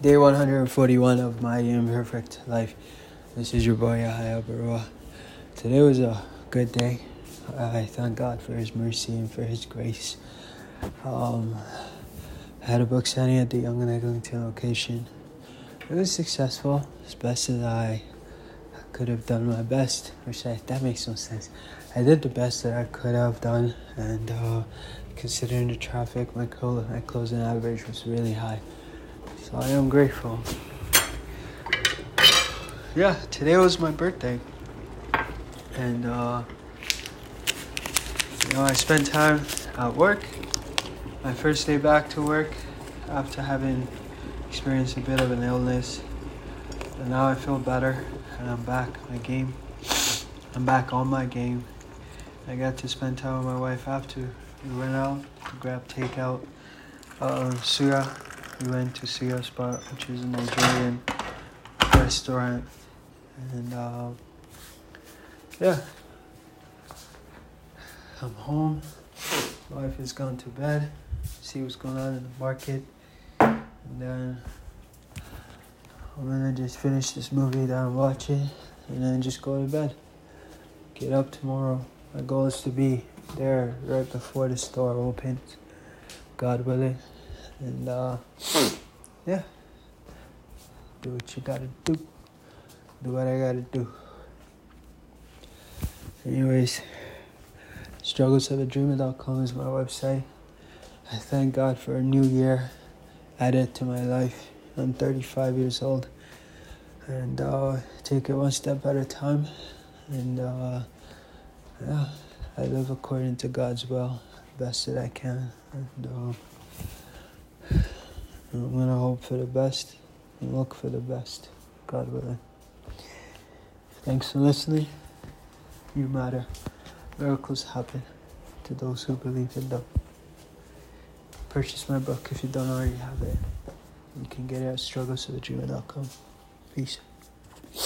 Day 141 of my imperfect life. This is your boy Yahya Barua. Today was a good day. I thank God for His mercy and for His grace. Um, I had a book signing at the Yonge and Eglinton location. It was successful, as best as I could have done my best. Which I, that makes no sense. I did the best that I could have done, and uh, considering the traffic, my, co- my closing average was really high. So I am grateful. Yeah, today was my birthday. And, uh, you know, I spent time at work. My first day back to work after having experienced a bit of an illness. And now I feel better and I'm back my game. I'm back on my game. I got to spend time with my wife after we went out to grab takeout. Uh, suya we went to Suya Spot, which is a Nigerian restaurant, and uh, yeah, I'm home. Wife has gone to bed. See what's going on in the market, and then I'm gonna just finish this movie that I'm watching, and then just go to bed. Get up tomorrow. My goal is to be there right before the store opens, God willing and uh, yeah, do what you gotta do. Do what I gotta do. Anyways, strugglesofadreamer.com is my website. I thank God for a new year added to my life. I'm 35 years old, and uh, take it one step at a time. And uh, yeah, I live according to God's will, best that I can. And, uh, I'm going to hope for the best and look for the best, God willing. Thanks for listening. You matter. Miracles happen to those who believe in them. Purchase my book if you don't already have it. You can get it at strugglesofadreamer.com. Peace.